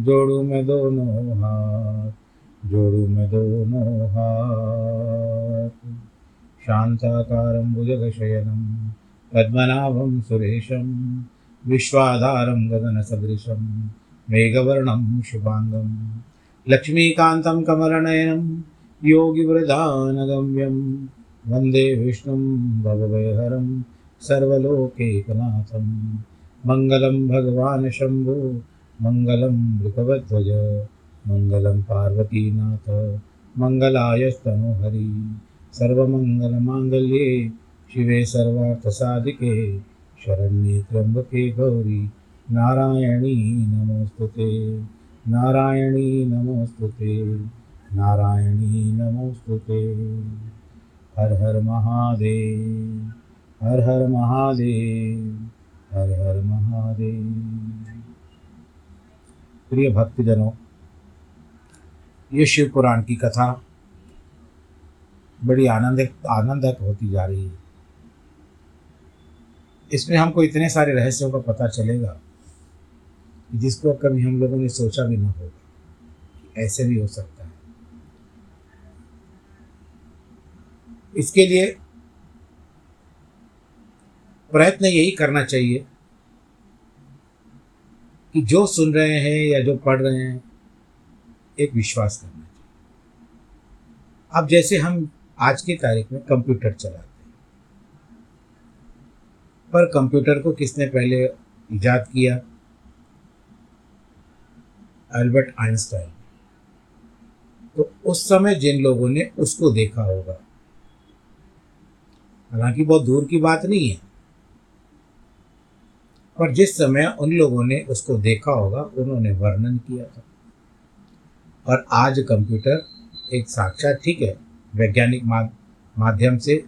जोड़ू मैं दोनों हाथ, जोड़ू मैं दोनों हाथ। शान्ताकारं भुजगशयनं, पद्मनाभं सुरेशं, विश्वाधारं गगनसदृशं, मेघवर्णं शुभाङ्गं, लक्ष्मीकान्तं कमलनयनं, योगिवृधानगम्यं, वंदे विष्णुं भवभयहरं सर्वलोकैकनाथं, मङ्गलं भगवान् शम्भो। मङ्गलं मृगवध्वज, मङ्गलं पार्वतीनाथ, मङ्गलायस्तनुहरि, सर्वमङ्गलमाङ्गल्ये, शिवे सर्वार्थसाधिके, शरण्ये त्र्यम्बके गौरी, नारायणी नमोऽस्तु ते, नारायणी नमोऽस्तु ते, नारायणी नमोऽस्तु ते। हर हर महादेव, हर हर महादेव, हर हर महादेव। प्रिय भक्तजनों, ये शिव पुराण की कथा बड़ी आनंद आनंदक होती जा रही है। इसमें हमको इतने सारे रहस्यों का पता चलेगा जिसको कभी हम लोगों ने सोचा भी ना होगा ऐसे भी हो सकता है। इसके लिए प्रयत्न यही करना चाहिए कि जो सुन रहे हैं या जो पढ़ रहे हैं, एक विश्वास करना चाहिए। अब जैसे हम आज की तारीख में कंप्यूटर चलाते हैं। पर कंप्यूटर को किसने पहले ईजाद किया? Albert Einstein. तो उस समय जिन लोगों ने उसको देखा होगा, हालाँकि बहुत दूर की बात नहीं है पर जिस समय उन लोगों ने उसको देखा होगा, उन्होंने वर्णन किया था। और आज कंप्यूटर एक साक्षात, ठीक है, वैज्ञानिक माध्यम से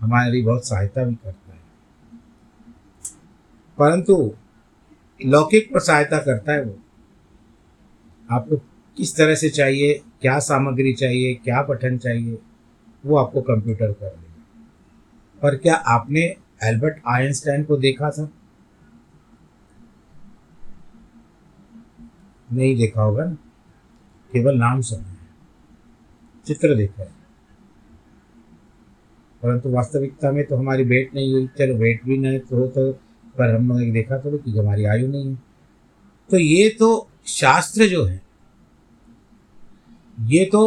हमारी बहुत सहायता भी करता है। परंतु लौकिक पर सहायता करता है वो। आपको किस तरह से चाहिए, क्या सामग्री चाहिए, क्या पठन चाहिए, वो आपको कंप्यूटर कर देगा पर क्या आपने एल्बर्ट आइंस्टाइन को देखा था? नहीं देखा होगा ना केवल नाम सुना है, चित्र देखा है। परंतु वास्तविकता में तो हमारी भेंट नहीं हुई। चलो वेट भी नहीं तो तो पर हम लोगों ने देखा तो कि हमारी आयु नहीं है। तो ये तो शास्त्र जो है, ये तो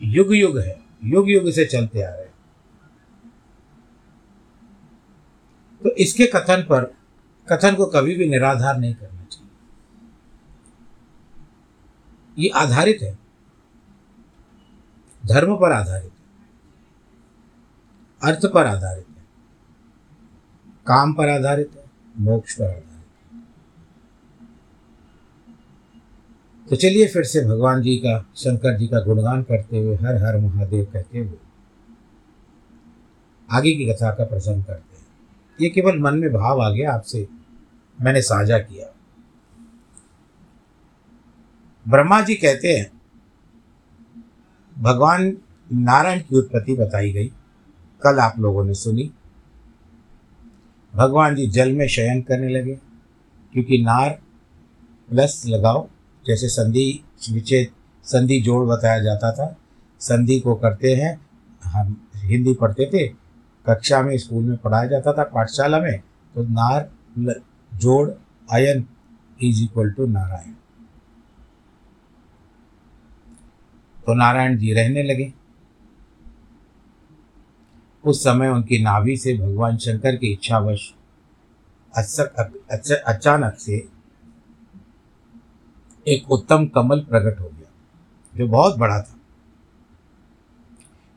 युग युग है युग युग से चलते आ रहे हैं। तो इसके कथन पर, कथन को कभी भी निराधार नहीं करना चाहिए ये आधारित है। धर्म पर आधारित है। अर्थ पर आधारित है। काम पर आधारित है। मोक्ष पर आधारित है। तो चलिए फिर से भगवान जी का, शंकर जी का गुणगान करते हुए, हर हर महादेव कहते हुए, आगे की कथा का प्रसंग करते हैं। ये केवल मन में भाव आ गया, आपसे मैंने साझा किया। ब्रह्मा जी कहते हैं, भगवान नारायण की उत्पत्ति बताई गई। कल आप लोगों ने सुनी। भगवान जी जल में शयन करने लगे, क्योंकि नार प्लस लगाओ, जैसे संधि विच्छेद, संधि जोड़ बताया जाता था, संधि को करते हैं, हम हिंदी पढ़ते थे, कक्षा में, स्कूल में पढ़ाया जाता था, पाठशाला में तो नार जोड़ आयन इज़ इक्वल टू नारायण। तो नारायण जी रहने लगे। उस समय उनकी नाभि से भगवान शंकर की इच्छावश अचानक से एक उत्तम कमल प्रकट हो गया, जो बहुत बड़ा था।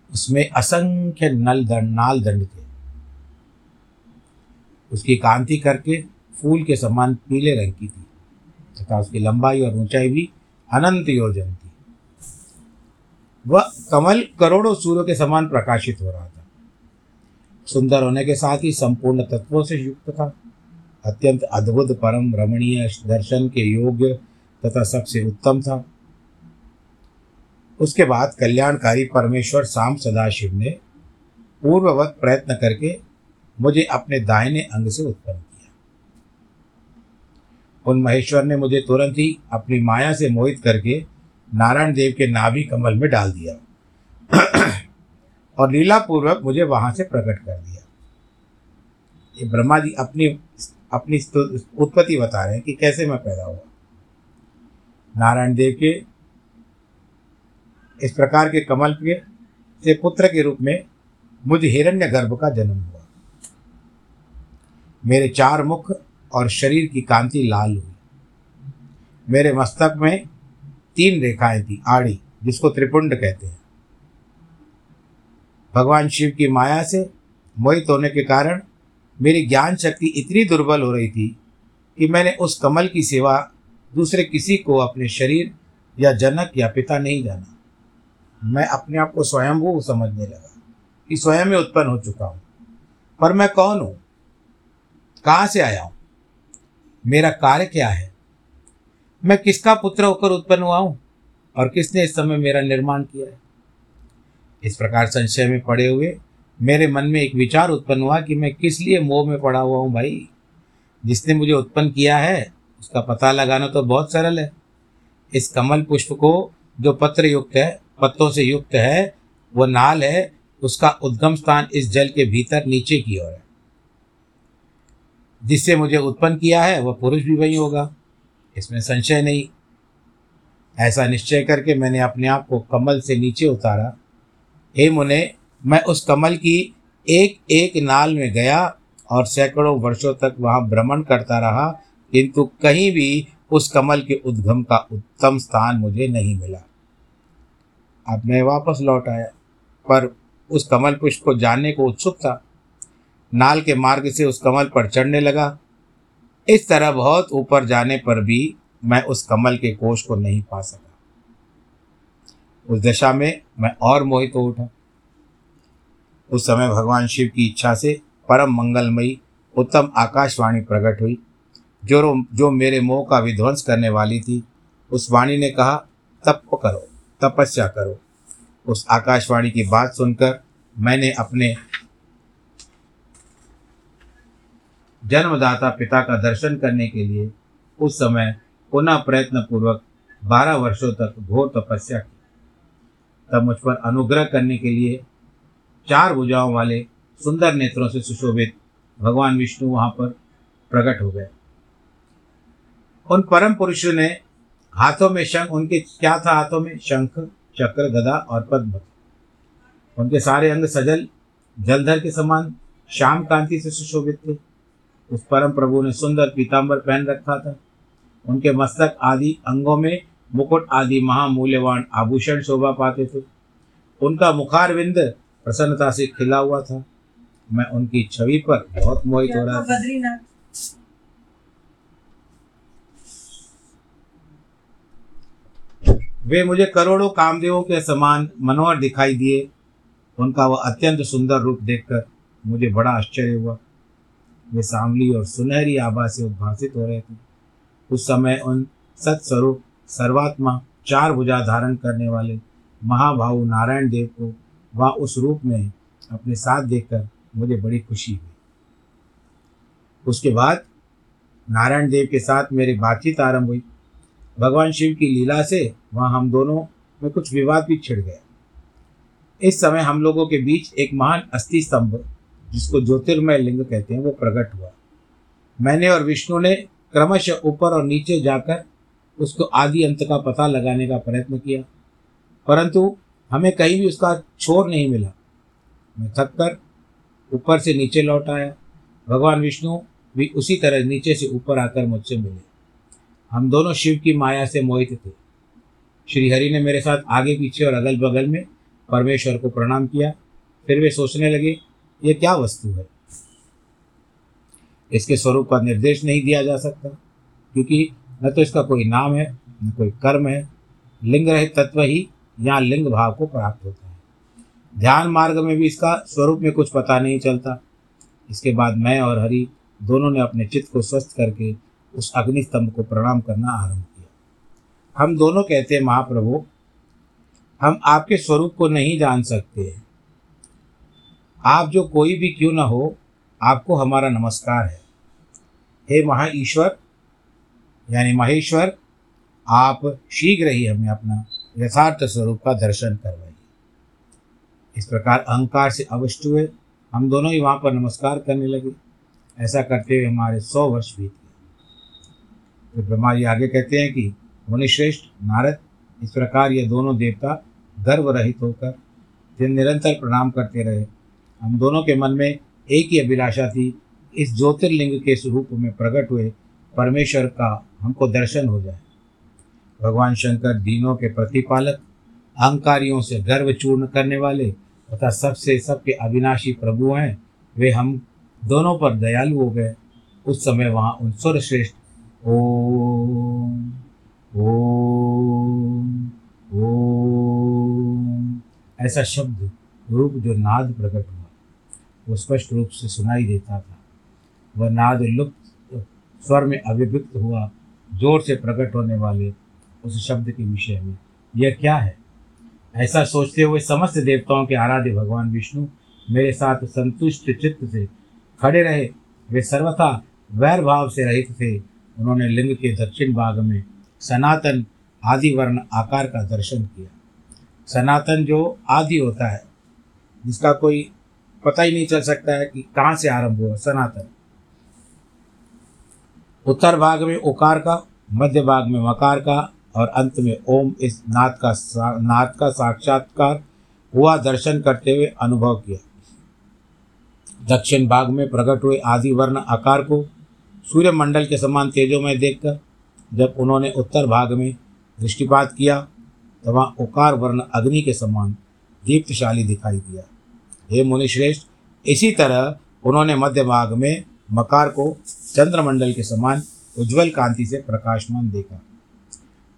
उसमें असंख्य नल दंड नाल दंड थे। उसकी कांति करके फूल के समान पीले रंग की थी, तथा उसकी लंबाई और ऊंचाई भी अनंत योजन वह कमल करोड़ों सूर्यों के समान प्रकाशित हो रहा था। सुंदर होने के साथ ही संपूर्ण तत्वों से युक्त था। अत्यंत अद्भुत परम रमणीय दर्शन के योग्य तथा सबसे उत्तम था। उसके बाद कल्याणकारी परमेश्वर शाम सदाशिव ने पूर्ववत प्रयत्न करके मुझे अपने दाहिने अंग से उत्पन्न किया। उन महेश्वर ने मुझे तुरंत ही अपनी माया से मोहित करके नारायण देव के नाभि कमल में डाल दिया। और लीला पूर्वक मुझे वहाँ से प्रकट कर दिया। ये ब्रह्मा जी अपनी अपनी उत्पत्ति बता रहे हैं कि कैसे मैं पैदा हुआ। नारायण देव के इस प्रकार के कमल के से पुत्र के रूप में मुझे हिरण्य गर्भ का जन्म हुआ। मेरे चार मुख और शरीर की कांति लाल हुई। मेरे मस्तक में तीन रेखाएँ थी, आड़ी, जिसको त्रिपुंड कहते हैं। भगवान शिव की माया से मोहित होने के कारण मेरी ज्ञान शक्ति इतनी दुर्बल हो रही थी कि मैंने उस कमल की सेवा दूसरे किसी को अपने शरीर या जनक या पिता नहीं जाना। मैं अपने आप को स्वयंभू समझने लगा कि स्वयं में उत्पन्न हो चुका हूँ। पर मैं कौन हूँ? कहाँ से आया हूँ? मेरा कार्य क्या है? मैं किसका पुत्र होकर उत्पन्न हुआ हूँ? और किसने इस समय मेरा निर्माण किया है? इस प्रकार संशय में पड़े हुए मेरे मन में एक विचार उत्पन्न हुआ कि मैं किस लिए मोह में पड़ा हुआ हूँ भाई। जिसने मुझे उत्पन्न किया है, उसका पता लगाना तो बहुत सरल है। इस कमल पुष्प को जो पत्र युक्त है, पत्तों से युक्त है वह नाल है, उसका उद्गम स्थान इस जल के भीतर नीचे की ओर है। जिससे मुझे उत्पन्न किया है, वह पुरुष भी वही होगा। इसमें संशय नहीं। ऐसा निश्चय करके मैंने अपने आप को कमल से नीचे उतारा। हे मुने, मैं उस कमल की एक एक नाल में गया और सैकड़ों वर्षों तक वहाँ भ्रमण करता रहा, किंतु कहीं भी उस कमल के उद्गम का उत्तम स्थान मुझे नहीं मिला। अब मैं वापस लौट आया, पर उस कमल पुष्प को जानने को उत्सुक था। नाल के मार्ग से उस कमल पर चढ़ने लगा। इस तरह बहुत ऊपर जाने पर भी मैं उस कमल के कोष को नहीं पा सका। उस दशा में मैं और मोहित हो उठा। उस समय भगवान शिव की इच्छा से परम मंगलमयी, उत्तम आकाशवाणी प्रकट हुई, जो जो मेरे मोह का विध्वंस करने वाली थी। उस वाणी ने कहा, तप करो, तपस्या करो। उस आकाशवाणी की बात सुनकर मैंने अपने जन्मदाता पिता का दर्शन करने के लिए उस समय पुनः प्रयत्न पूर्वक बारह वर्षों तक घोर तपस्या की। तब मुझ पर अनुग्रह करने के लिए चार भुजाओं वाले सुंदर नेत्रों से सुशोभित भगवान विष्णु वहाँ पर प्रकट हो गए। उन परम पुरुषों ने हाथों में शंख, उनके क्या था हाथों में? शंख, चक्र, गदा और पद्म। उनके सारे अंग सजल, जलधर के समान, श्याम कांति से सुशोभित थे। उस परम प्रभु ने सुंदर पीताम्बर पहन रखा था। उनके मस्तक आदि अंगों में मुकुट आदि महामूल्यवान आभूषण शोभा पाते थे। उनका मुखारविंद प्रसन्नता से खिला हुआ था। मैं उनकी छवि पर बहुत मोहित हो रहा था। वे मुझे करोड़ों कामदेवों के समान मनोहर दिखाई दिए। उनका वह अत्यंत सुंदर रूप देखकर मुझे बड़ा आश्चर्य हुआ। वे सांवली और सुनहरी आभा से उद्भासित हो रहे थे। उस समय उन सत्स्वरूप, सर्वात्मा, चार भुजा धारण करने वाले महाभाव नारायण देव को वहाँ उस रूप में अपने साथ देखकर मुझे बड़ी खुशी हुई। उसके बाद नारायण देव के साथ मेरी बातचीत आरंभ हुई। भगवान शिव की लीला से वहाँ हम दोनों में कुछ विवाद भी छिड़ गया इस समय हम लोगों के बीच एक महान अस्थि स्तंभ जिसको ज्योतिर्मय लिंग कहते हैं, वो प्रकट हुआ। मैंने और विष्णु ने क्रमशः ऊपर और नीचे जाकर उसको आदि अंत का पता लगाने का प्रयत्न किया। परंतु हमें कहीं भी उसका छोर नहीं मिला। मैं थक कर ऊपर से नीचे लौट आया। भगवान विष्णु भी उसी तरह नीचे से ऊपर आकर मुझसे मिले। हम दोनों शिव की माया से मोहित थे। श्रीहरि ने मेरे साथ आगे पीछे और अगल बगल में परमेश्वर को प्रणाम किया। फिर वे सोचने लगे ये क्या वस्तु है? इसके स्वरूप का निर्देश नहीं दिया जा सकता, क्योंकि न तो इसका कोई नाम है, न कोई कर्म है। लिंग रहित तत्व ही यहाँ लिंग भाव को प्राप्त होता है। ध्यान मार्ग में भी इसका स्वरूप में कुछ पता नहीं चलता। इसके बाद मैं और हरि दोनों ने अपने चित्त को स्वस्थ करके उस अग्निस्तंभ को प्रणाम करना आरंभ किया। हम दोनों कहते हैं, महाप्रभु, हम आपके स्वरूप को नहीं जान सकते आप जो कोई भी क्यों ना हो, आपको हमारा नमस्कार है। हे महा ईश्वर यानी महेश्वर, आप शीघ्र ही हमें अपना यथार्थ स्वरूप का दर्शन करवाइए। इस प्रकार अहंकार से अवश्य हुए, हम दोनों ही वहाँ पर नमस्कार करने लगे। ऐसा करते हुए हमारे सौ वर्ष बीत गए। तो ब्रह्मा जी आगे कहते हैं कि, मुनिश्रेष्ठ, नारद, इस प्रकार ये दोनों देवता गर्व रहित होकर दिन निरंतर प्रणाम करते रहे। हम दोनों के मन में एक ही अभिलाषा थी, इस ज्योतिर्लिंग के स्वरूप में प्रकट हुए परमेश्वर का हमको दर्शन हो जाए। भगवान शंकर दीनों के प्रतिपालक, अहंकारियों से गर्व चूर्ण करने वाले तथा सबसे सबके अविनाशी प्रभु हैं, वे हम दोनों पर दयालु हो गए। उस समय वहाँ उन सुर श्रेष्ठ ओम ओम ओम, ऐसा शब्द, रूप जो नाद प्रकट हुआ। वो स्पष्ट रूप से सुनाई देता था। वह नाद लुप्त स्वर में अभिव्यक्त हुआ, ज़ोर से प्रकट होने वाले उस शब्द के विषय में, यह क्या है? ऐसा सोचते हुए समस्त देवताओं के आराध्य भगवान विष्णु मेरे साथ संतुष्ट चित्त से खड़े रहे। वे सर्वथा वैर भाव से रहित थे। उन्होंने लिंग के दक्षिण भाग में सनातन आदि वर्ण आकार का दर्शन किया। सनातन जो आदि होता है, जिसका कोई पता ही नहीं चल सकता है कि कहाँ से आरंभ हुआ, सनातन। उत्तर भाग में उकार का, मध्य भाग में मकार का, और अंत में ओम इस नाथ का नाथ का साक्षात्कार हुआ दर्शन करते हुए अनुभव किया। दक्षिण भाग में प्रकट हुए आदि वर्ण आकार को सूर्य मंडल के समान तेजों में देखकर, जब उन्होंने उत्तर भाग में दृष्टिपात किया तो वहाँ उकार वर्ण अग्नि के समान दीप्तशाली दिखाई दिया। हे मुनिश्रेष्ठ इसी तरह उन्होंने मध्य भाग में मकार को चंद्रमंडल के समान उज्जवल कांति से प्रकाशमान देखा।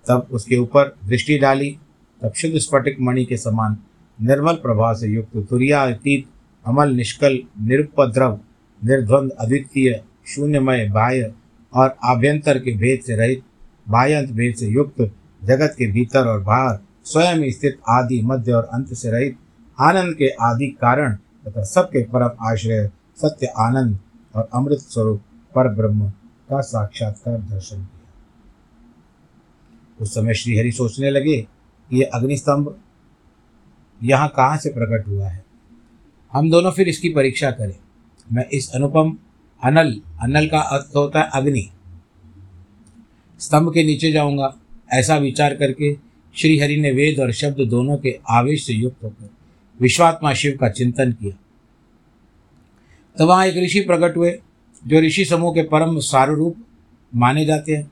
तब उसके ऊपर दृष्टि डाली, तब शुद्ध स्फटिक मणि के समान निर्मल प्रभाव से युक्त तुरियातीत, अमल निष्कल, निरुपद्रव, निर्द्वंद अद्वितीय, शून्यमय बाह्य और आभ्यंतर के भेद से रहित, बाह्यंत भेद से युक्त जगत के भीतर और बाहर स्वयं स्थित आदि मध्य और अंत से रहित आनंद के आदि कारण, तथा सबके परम आश्रय, सत्य आनंद और अमृत स्वरूप पर ब्रह्म का साक्षात्कार दर्शन किया। उस समय श्रीहरि सोचने लगे कि ये अग्निस्तंभ यहाँ कहाँ से प्रकट हुआ है। हम दोनों फिर इसकी परीक्षा करें। मैं इस अनुपम, अनल अनल का अर्थ होता है अग्नि। स्तंभ के नीचे जाऊँगा, ऐसा विचार करके श्रीहरि ने वेद और शब्द दोनों के आवेश से युक्त होकर विश्वात्मा शिव का चिंतन किया। तो वहाँ एक ऋषि प्रकट हुए, जो ऋषि समूह के परम सारूप माने जाते हैं।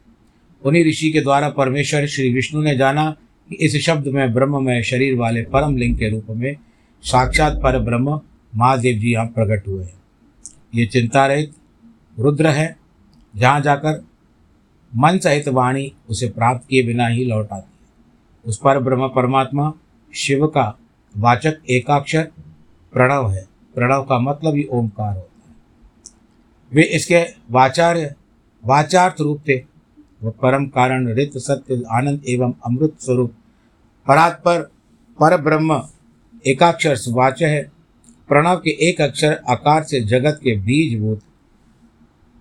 उन्हीं ऋषि के द्वारा परमेश्वर श्री विष्णु ने जाना कि इस शब्द में, ब्रह्म में, शरीर वाले परम लिंग के रूप में साक्षात पर ब्रह्म महादेव जी यहाँ प्रकट हुए हैं। ये चिंता रहित रुद्र है, जहाँ जाकर मन सहित वाणी उसे प्राप्त किए बिना ही लौट आती है। उस पर ब्रह्म परमात्मा शिव का वाचक एकाक्षर, प्रणव है। प्रणव का मतलब ही ओंकार होता है। वे इसके वाचार्य, वाचार्थ रूप थे। वह परम कारण, रित, सत्य, आनंद एवं अमृत स्वरूप। परात्पर पर ब्रह्म एकाक्षर वाच है। प्रणव के एक अक्षर आकार से जगत के बीज बीजभूत।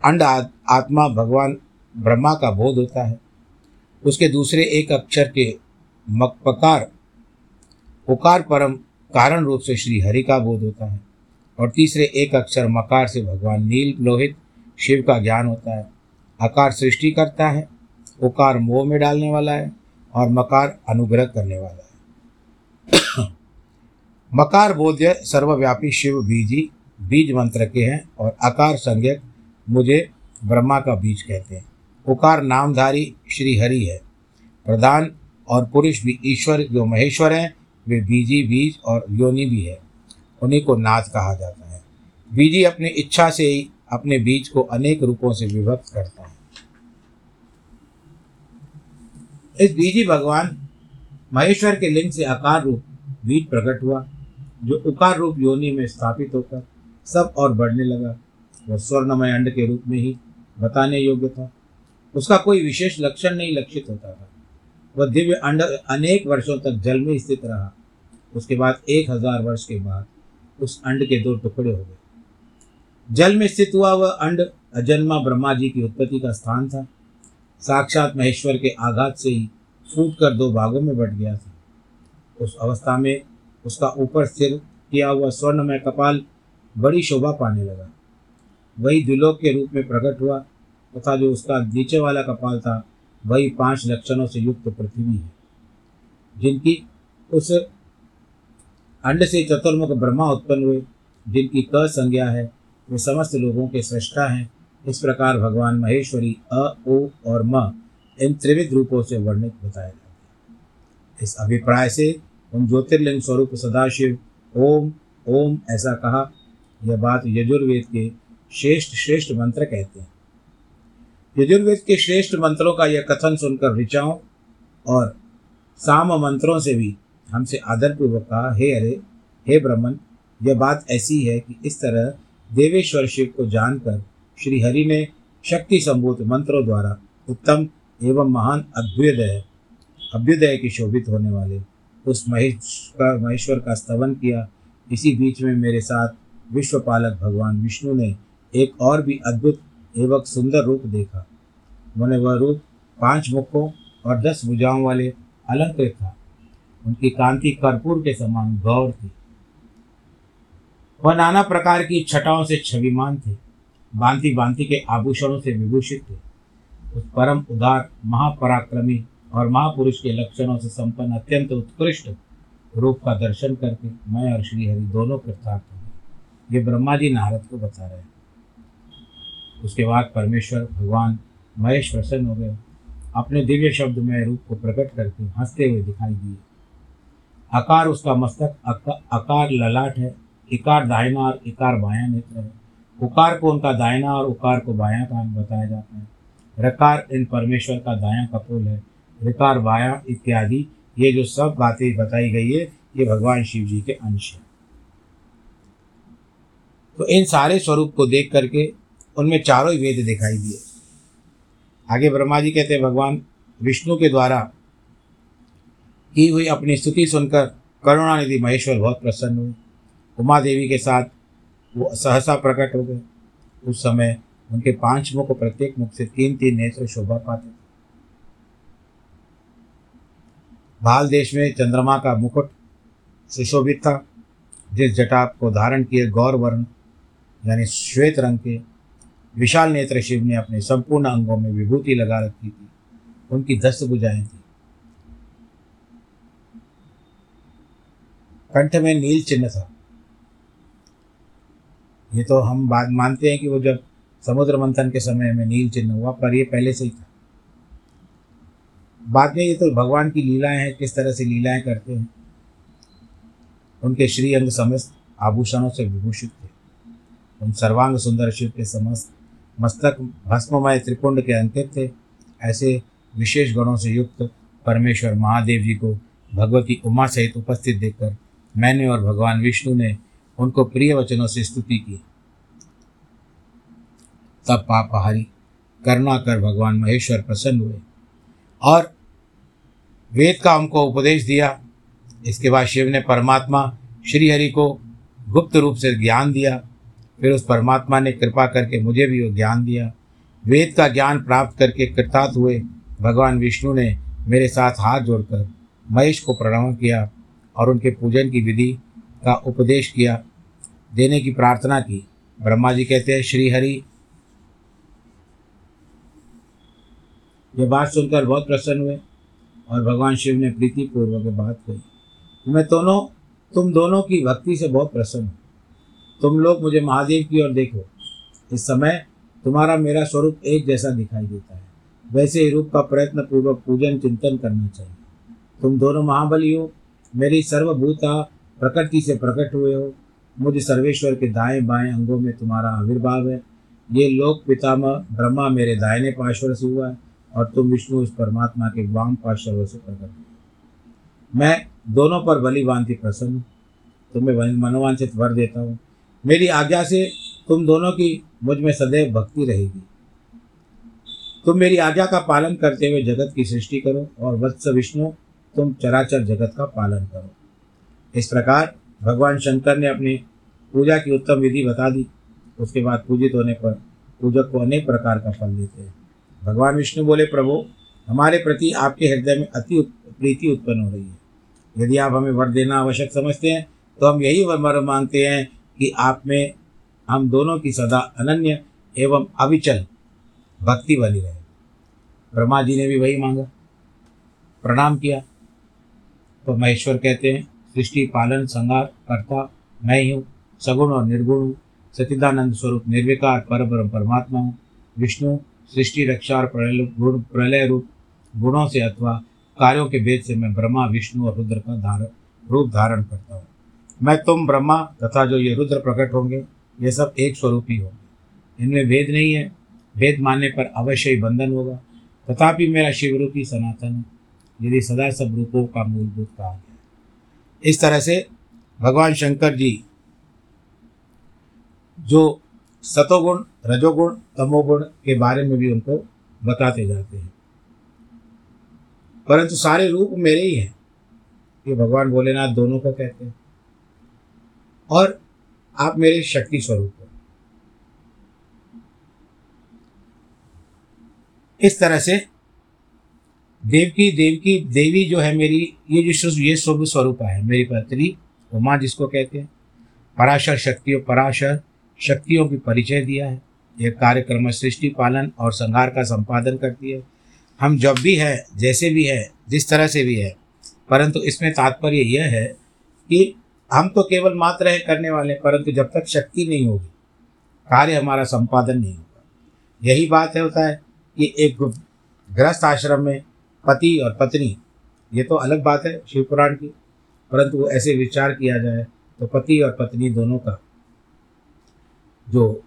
अंड आत्मा भगवान ब्रह्मा का बोध होता है। उसके दूसरे एक अक्षर के मकपकार उकार परम कारण रूप से श्री हरि का बोध होता है। और तीसरे एक अक्षर मकार से भगवान नील लोहित शिव का ज्ञान होता है। आकार सृष्टि करता है उकार मोह में डालने वाला है और मकार अनुग्रह करने वाला है। मकार बोध्य सर्वव्यापी शिव बीजी बीज मंत्र के हैं और आकार संज्ञक मुझे ब्रह्मा का बीज कहते हैं। उकार नामधारी श्री हरि है। प्रधान और पुरुष भी ईश्वर जो महेश्वर हैं वे बीजी, बीज और योनि भी है। उन्हीं को नाथ कहा जाता है। बीजी अपनी इच्छा से ही अपने बीज को अनेक रूपों से विभक्त करता है। इस बीजी भगवान महेश्वर के लिंग से आकार रूप बीज प्रकट हुआ, जो उकार रूप योनि में स्थापित होकर सब और बढ़ने लगा। वह स्वर्णमय अंड के रूप में ही बताने योग्य था। उसका कोई विशेष लक्षण नहीं लक्षित होता था। वह दिव्य अंड अनेक वर्षों तक जल में स्थित रहा। उसके बाद एक हज़ार वर्ष के बाद उस अंड के दो टुकड़े हो गए। जल में स्थित हुआ वह अंड अजन्मा ब्रह्मा जी की उत्पत्ति का स्थान था। साक्षात महेश्वर के आघात से ही फूट कर दो भागों में बट गया था। उस अवस्था में उसका ऊपर स्थिर किया हुआ स्वर्णमय कपाल बड़ी शोभा पाने लगा। वही द्विलोक के रूप में प्रकट हुआ तथा जो उसका नीचे वाला कपाल था वही पाँच लक्षणों से युक्त पृथ्वी है, जिनकी उस अंड से चतुर्मुख ब्रह्मा उत्पन्न हुए, जिनकी क संज्ञा है, वे समस्त लोगों के सृष्टा हैं। इस प्रकार भगवान महेश्वरी अ ओ और म इन त्रिविध रूपों से वर्णित बताया जाता है। इस अभिप्राय से उन ज्योतिर्लिंग स्वरूप सदाशिव ओम ओम ऐसा कहा, यह बात यजुर्वेद के श्रेष्ठ श्रेष्ठ मंत्र कहते हैं। यजुर्वेद के श्रेष्ठ मंत्रों का यह कथन सुनकर ऋचाओं और साम मंत्रों से भी हमसे आदरपूर्वक कहा, हे अरे, हे ब्रह्मन, यह बात ऐसी है कि इस तरह देवेश्वर शिव को जानकर श्री हरि ने शक्ति संभूत मंत्रों द्वारा उत्तम एवं महान अभ्युदय अभ्युदय की शोभित होने वाले उस महेश का, महेश्वर का स्तवन किया। इसी बीच में मेरे साथ विश्वपालक भगवान विष्णु ने एक और भी अद्भुत एवं सुंदर रूप देखा। उन्होंने वह रूप पाँच मुखों और दस भुजाओं वाले अलंकृत था। उनकी कांति कर्पूर के समान गौर थी। वह नाना प्रकार की छटाओं से छविमान थे। भांति भांति के आभूषणों से विभूषित थे। उस परम उदार, महापराक्रमी और महापुरुष के लक्षणों से संपन्न अत्यंत उत्कृष्ट रूप का दर्शन करके मैं और श्री हरि दोनों कृतार्थ हुए। ये ब्रह्मा जी नारद को बता रहे हैं। उसके बाद परमेश्वर, भगवान महेश प्रसन्न हो गए। अपने दिव्य शब्द में रूप को प्रकट करके हँसते हुए दिखाई दिए। आकार उसका मस्तक आकार ललाट है, इकार दाहिना और इकार बायां नेत्र है। उकार को उनका दाहिना और उकार को बायां कान बताया जाता है। रकार इन परमेश्वर का दायां कपोल है। रिकार बाया इत्यादि, ये जो सब बातें बताई गई है, ये भगवान शिव जी के अंश हैं। तो इन सारे स्वरूप को देख करके उनमें चारों ही वेद दिखाई दिए। आगे ब्रह्मा जी कहते हैं, भगवान विष्णु के द्वारा की हुई अपनी स्तुति सुनकर करुणानिधि महेश्वर बहुत प्रसन्न हुए। उमा देवी के साथ वो सहसा प्रकट हो गए। उस समय उनके पाँच मुख प्रत्येक मुख से तीन तीन नेत्र शोभा पाते थे। भाल देश में चंद्रमा का मुकुट सुशोभित था, जिस जटा को धारण किए गौर वर्ण, यानी श्वेत रंग के विशाल नेत्र शिव ने अपने संपूर्ण अंगों में विभूति लगा रखी थी। उनकी दस बुझाएँ थी। कंठ में नील चिन्ह था। ये तो हम बात मानते हैं कि वो जब समुद्र मंथन के समय में नील चिन्ह हुआ, पर ये पहले से ही था। बाद में ये तो भगवान की लीलाएँ हैं, किस तरह से लीलाएँ करते हैं। उनके श्री अंग समस्त आभूषणों से विभूषित थे। उन सर्वांग सुंदर शिव के समस्त मस्तक भस्ममय त्रिपुंड के अंकित थे। ऐसे विशेष गुणों से युक्त परमेश्वर महादेव जी को भगवती उमा सहित उपस्थित देखकर मैंने और भगवान विष्णु ने उनको प्रिय वचनों से स्तुति की। तब पापहारी करुणा कर भगवान महेश्वर प्रसन्न हुए और वेद का हमको उपदेश दिया। इसके बाद शिव ने परमात्मा श्री हरि को गुप्त रूप से ज्ञान दिया। फिर उस परमात्मा ने कृपा करके मुझे भी वो ज्ञान दिया। वेद का ज्ञान प्राप्त करके कृतार्थ हुए। भगवान विष्णु ने मेरे साथ हाथ जोड़कर महेश को प्रणाम किया और उनके पूजन की विधि का उपदेश किया, देने की प्रार्थना की। ब्रह्मा जी कहते हैं, श्री हरि। ये बात सुनकर बहुत प्रसन्न हुए और भगवान शिव ने प्रीतिपूर्वक बात कही। मैं दोनों, तुम दोनों की भक्ति से बहुत प्रसन्न हूँ। तुम लोग मुझे महादेव की ओर देखो। इस समय तुम्हारा मेरा स्वरूप एक जैसा दिखाई देता है। वैसे ही रूप का प्रयत्न पूर्वक पूजन चिंतन करना चाहिए। तुम दोनों महाबली हो। मेरी सर्वभूता प्रकृति से प्रकट हुए हो। मुझे सर्वेश्वर के दाएँ बाएँ अंगों में तुम्हारा आविर्भाव है। ये लोक पितामह ब्रह्मा मेरे दाहिने पार्श्वर से हुआ है और तुम विष्णु उस परमात्मा के वाम पार्श्वर से प्रकट मैं दोनों पर बलि बांधती प्रसन्न तुम्हें मनोवांछित वर देता हूँ। मेरी आज्ञा से तुम दोनों की मुझमें सदैव भक्ति रहेगी। तुम मेरी आज्ञा का पालन करते हुए जगत की सृष्टि करो और वत्स विष्णु, तुम चराचर जगत का पालन करो। इस प्रकार भगवान शंकर ने अपनी पूजा की उत्तम विधि बता दी। उसके बाद पूजित होने पर पूजक को अनेक प्रकार का फल देते हैं। भगवान विष्णु बोले, प्रभु, हमारे प्रति आपके हृदय में अति प्रीति उत्पन्न हो रही है। यदि आप हमें वर देना आवश्यक समझते हैं तो हम यही वर मांगते हैं कि आप में हम दोनों की सदा अनन्य एवं अविचल भक्ति बनी रहे। ब्रह्मा जी ने भी वही मांगा, प्रणाम किया। तो महेश्वर कहते हैं, सृष्टि, पालन, संहार, करता, मैं ही हूँ, सगुण और निर्गुण हूँ सचिदानंद स्वरूप, निर्विकार, पर ब्रह्म, परमात्मा हूँ, विष्णु, सृष्टि, रक्षा और प्रलय, गुण, प्रलय रूप, गुणों से अथवा कार्यों के भेद से मैं ब्रह्मा, विष्णु और रुद्र का धारण रूप धारण करता हूँ। मैं तुम, ब्रह्मा, तथा जो ये रुद्र प्रकट होंगे, ये सब एक स्वरूप ही होंगे। इनमें भेद नहीं है। भेद मानने पर अवश्य ही बंधन होगा। तथापि मेरा शिवरूप ही सनातन है। यदि सदा सब रूपों का मूलभूत कहा गया इस तरह से भगवान शंकर जी जो सतोगुण, रजोगुण, तमोगुण के बारे में भी उनको बताते जाते हैं। परंतु सारे रूप मेरे ही हैं। ये भगवान भोलेनाथ दोनों को कहते हैं। और आप मेरे शक्ति स्वरूप हो। इस तरह से देवकी देवकी, देवी जो है मेरी, ये जो ये शुभ स्वरूप है, मेरी पत्नी उमा जिसको कहते हैं। पराशर शक्तियों पराशर शक्तियों की परिचय दिया है। यह कार्यक्रम सृष्टि, पालन और संहार का संपादन करती है। हम जब भी है, जैसे भी है, जिस तरह से भी है, परंतु इसमें तात्पर्य यह है कि हम तो केवल मात्र है करने वाले, परंतु जब तक शक्ति नहीं होगी, कार्य हमारा संपादन नहीं होगा। यही बात है होता है कि एक गृहस्थ आश्रम में पति और पत्नी, ये तो अलग बात है शिव पुराण की, परंतु ऐसे विचार किया जाए तो पति और पत्नी दोनों का जो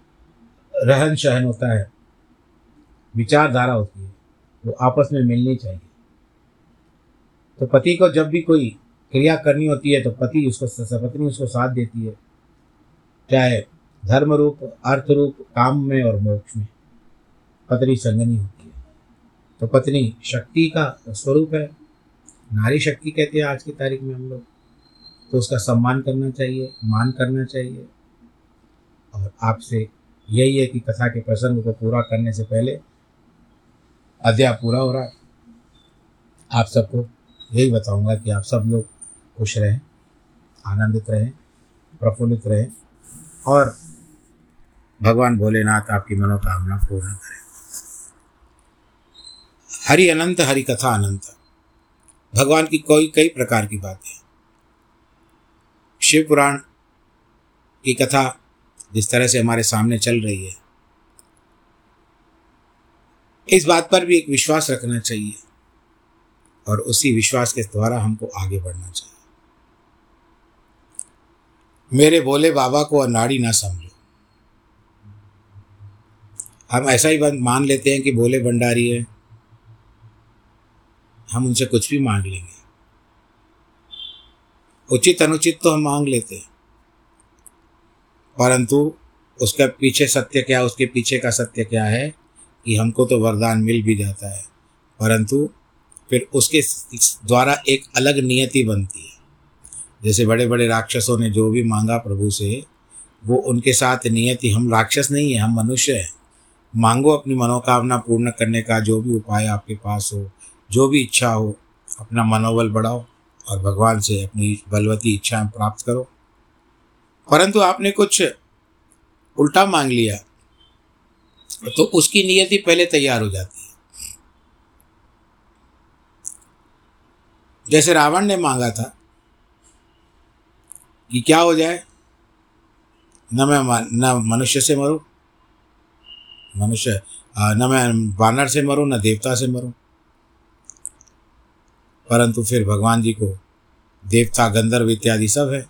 रहन सहन होता है, विचारधारा होती है, वो आपस में मिलनी चाहिए। तो पति को जब भी कोई क्रिया करनी होती है तो पति उसको पत्नी उसको साथ देती है। चाहे धर्म रूप अर्थ रूप काम में और मोक्ष में। पत्नी संगनी होती है। तो पत्नी शक्ति का स्वरूप है। नारी शक्ति कहते हैं आज की तारीख में हम लोग। तो उसका सम्मान करना चाहिए, मान करना चाहिए। और आपसे यही है कि कथा के प्रसंग को पूरा करने से पहले अध्याय पूरा हो रहा है। आप सबको यही बताऊँगा कि आप सब लोग खुश रहें, आनंदित रहें, प्रफुल्लित रहें और भगवान भोलेनाथ आपकी मनोकामना पूर्ण करें। हरि अनंत, हरि कथा अनंत। भगवान की कोई, कई प्रकार की बातें शिव पुराण की कथा जिस तरह से हमारे सामने चल रही है, इस बात पर भी एक विश्वास रखना चाहिए और उसी विश्वास के द्वारा हमको आगे बढ़ना चाहिए। मेरे बोले बाबा को अनाड़ी ना समझो। हम ऐसा ही मान लेते हैं कि बोले भंडारी है। हम उनसे कुछ भी मांग लेंगे। उचित अनुचित तो हम मांग लेते हैं। परंतु उसका पीछे सत्य क्या, उसके पीछे का सत्य क्या है कि हमको तो वरदान मिल भी जाता है। परंतु फिर उसके द्वारा एक अलग नियति बनती है। जैसे बड़े बड़े राक्षसों ने जो भी मांगा प्रभु से, वो उनके साथ नियति हम राक्षस नहीं है, हम मनुष्य हैं। मांगो अपनी मनोकामना पूर्ण करने का जो भी उपाय आपके पास हो, जो भी इच्छा हो, अपना मनोबल बढ़ाओ और भगवान से अपनी बलवती इच्छाएँ प्राप्त करो। परंतु आपने कुछ उल्टा मांग लिया तो उसकी नियति पहले तैयार हो जाती है। जैसे रावण ने मांगा था कि क्या हो जाए? न मैं न मनुष्य से मरूं। मनुष्य न मैं बानर से मरूं, न देवता से मरूं। परंतु फिर भगवान जी को देवता, गंधर्व इत्यादि सब है।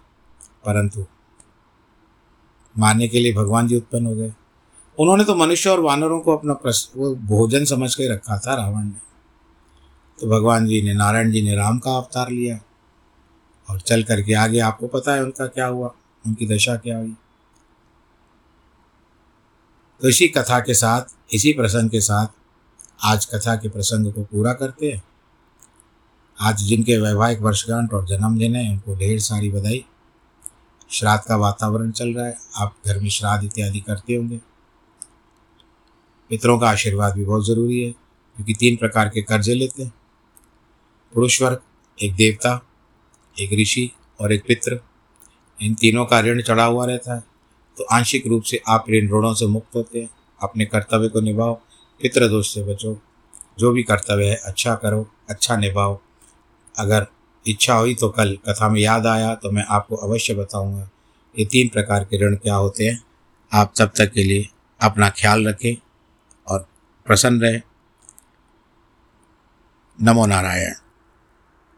परंतु मारने के लिए भगवान जी उत्पन्न हो गए। उन्होंने तो मनुष्य और वानरों को अपना वो भोजन समझ के रखा था रावण ने। तो भगवान जी ने, नारायण जी ने राम का अवतार लिया। और चल करके आगे आपको पता है उनका क्या हुआ, उनकी दशा क्या हुई। तो इसी कथा के साथ, इसी प्रसंग के साथ, आज कथा के प्रसंग को पूरा करते हैं। आज जिनके वैवाहिक वर्षगांठ और जन्मदिन है, उनको ढेर सारी बधाई। श्राद्ध का वातावरण चल रहा है, आप घर में श्राद्ध इत्यादि करते होंगे। पितरों का आशीर्वाद भी बहुत ज़रूरी है, क्योंकि तीन प्रकार के कर्जे लेते हैं। पुरुष वर्ग, एक देवता एक ऋषि और एक पित्र इन तीनों का ऋण चढ़ा हुआ रहता है। तो आंशिक रूप से आप ऋण ऋणों से मुक्त होते हैं। अपने कर्तव्य को निभाओ पितृ दोष से बचो। जो भी कर्तव्य है अच्छा करो अच्छा निभाओ। अगर इच्छा हुई तो कल कथा में याद आया तो मैं आपको अवश्य बताऊँगा। ये तीन प्रकार के ऋण क्या होते हैं? आप तब तक के लिए अपना ख्याल रखें और प्रसन्न रहें। नमो नारायण।